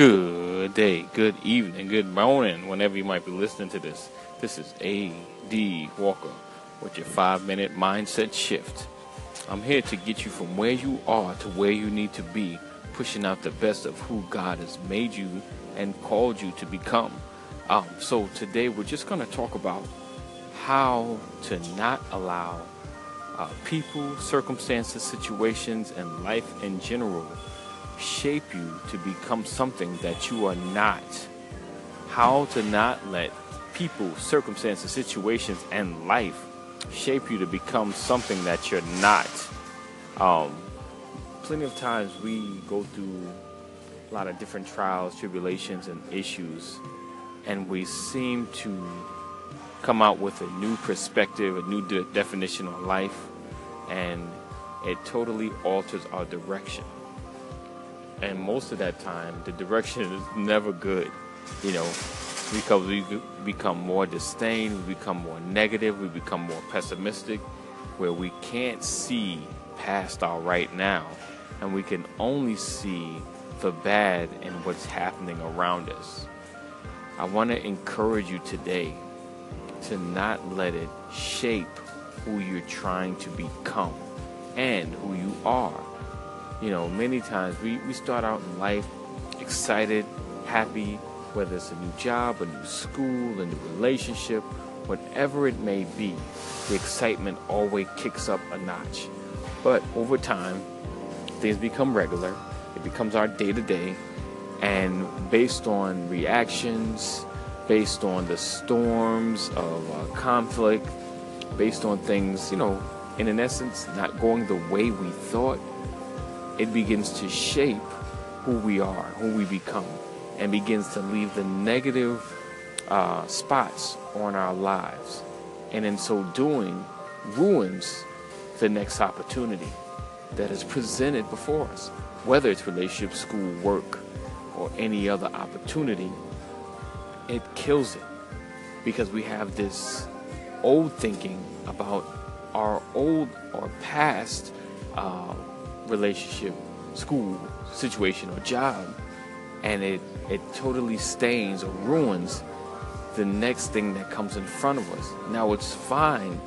Good day, good evening, good morning, whenever you might be listening to this. This is A.D. Walker with your five minute mindset shift. I'm here to get you from where you are to where you need to be, pushing out the best of who God has made you and called you to become. Um, so today we're just going to talk about how to not allow uh, people, circumstances, situations, and life in general shape you to become something that you are not. How to not let people, circumstances, situations, and life shape you to become something that you're not. Um, plenty of times we go through a lot of different trials, tribulations, and issues, and we seem to come out with a new perspective, a new de- definition on life, and it totally alters our direction. And most of that time, the direction is never good, you know, because we become more disdain, we become more negative, we become more pessimistic, where we can't see past our right now, and we can only see the bad in what's happening around us. I want to encourage you today to not let it shape who you're trying to become and who you are. You know, many times we, we start out in life excited, happy, whether it's a new job, a new school, a new relationship, whatever it may be, the excitement always kicks up a notch. But over time, things become regular, it becomes our day to day, and based on reactions, based on the storms of uh, conflict, based on things, you know, in an essence, not going the way we thought, it begins to shape who we are, who we become, and begins to leave the negative uh, spots on our lives. And in so doing, ruins the next opportunity that is presented before us, whether it's relationship, school, work, or any other opportunity. It kills it because we have this old thinking about our old or past uh, relationship, school situation, or job, and it it totally stains or ruins the next thing that comes in front of us. Now it's fine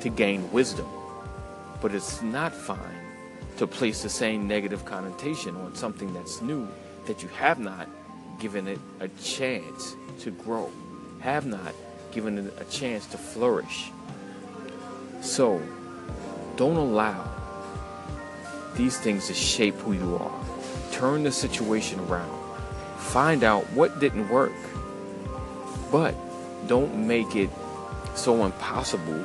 to gain wisdom, but it's not fine to place the same negative connotation on something that's new that you have not given it a chance to grow, have not given it a chance to flourish. So, don't allow these things to shape who you are. Turn the situation around. Find out what didn't work. But don't make it so impossible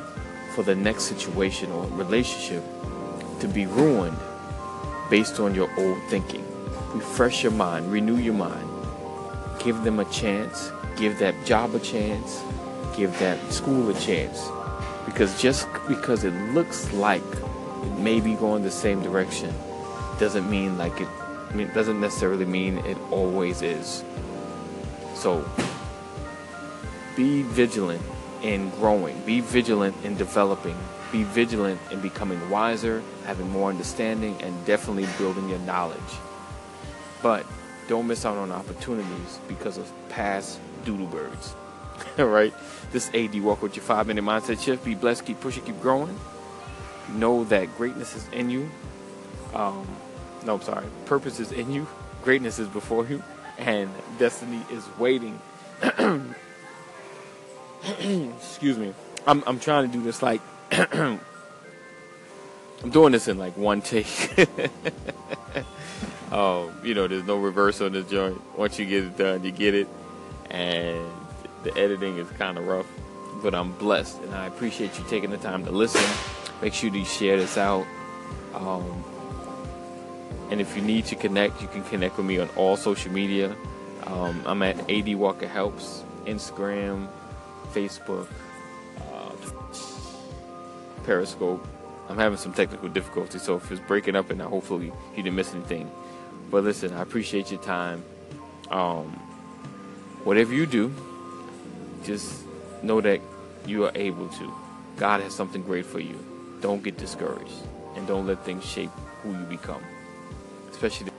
for the next situation or relationship to be ruined based on your old thinking. Refresh your mind, renew your mind. Give them a chance, give that job a chance, give that school a chance. Because just because it looks like it may be going the same direction doesn't mean like it it doesn't necessarily mean it always is. So be vigilant in growing, be vigilant in developing, be vigilant in becoming wiser, having more understanding, and definitely building your knowledge. But don't miss out on opportunities because of past doodle birds. All right? This AD Walk with your five minute mindset shift. Be blessed, keep pushing, keep growing. Know that greatness is in you. Um, no, I'm sorry. Purpose is in you, greatness is before you, and destiny is waiting. Excuse me. I'm I'm trying to do this like I'm doing this in like one take. um, you know, there's no reverse on this joint. Once you get it done, you get it, and the editing is kind of rough. But I'm blessed, and I appreciate you taking the time to listen. Make sure you share this out. Um, and if you need to connect, you can connect with me on all social media. Um, I'm at AD Walker Helps, Instagram, Facebook, uh, Periscope. I'm having some technical difficulties, so if it's breaking up, and hopefully you didn't miss anything. But listen, I appreciate your time. Um, whatever you do, just know that you are able to. God has something great for you. Don't get discouraged, and don't let things shape who you become, especially.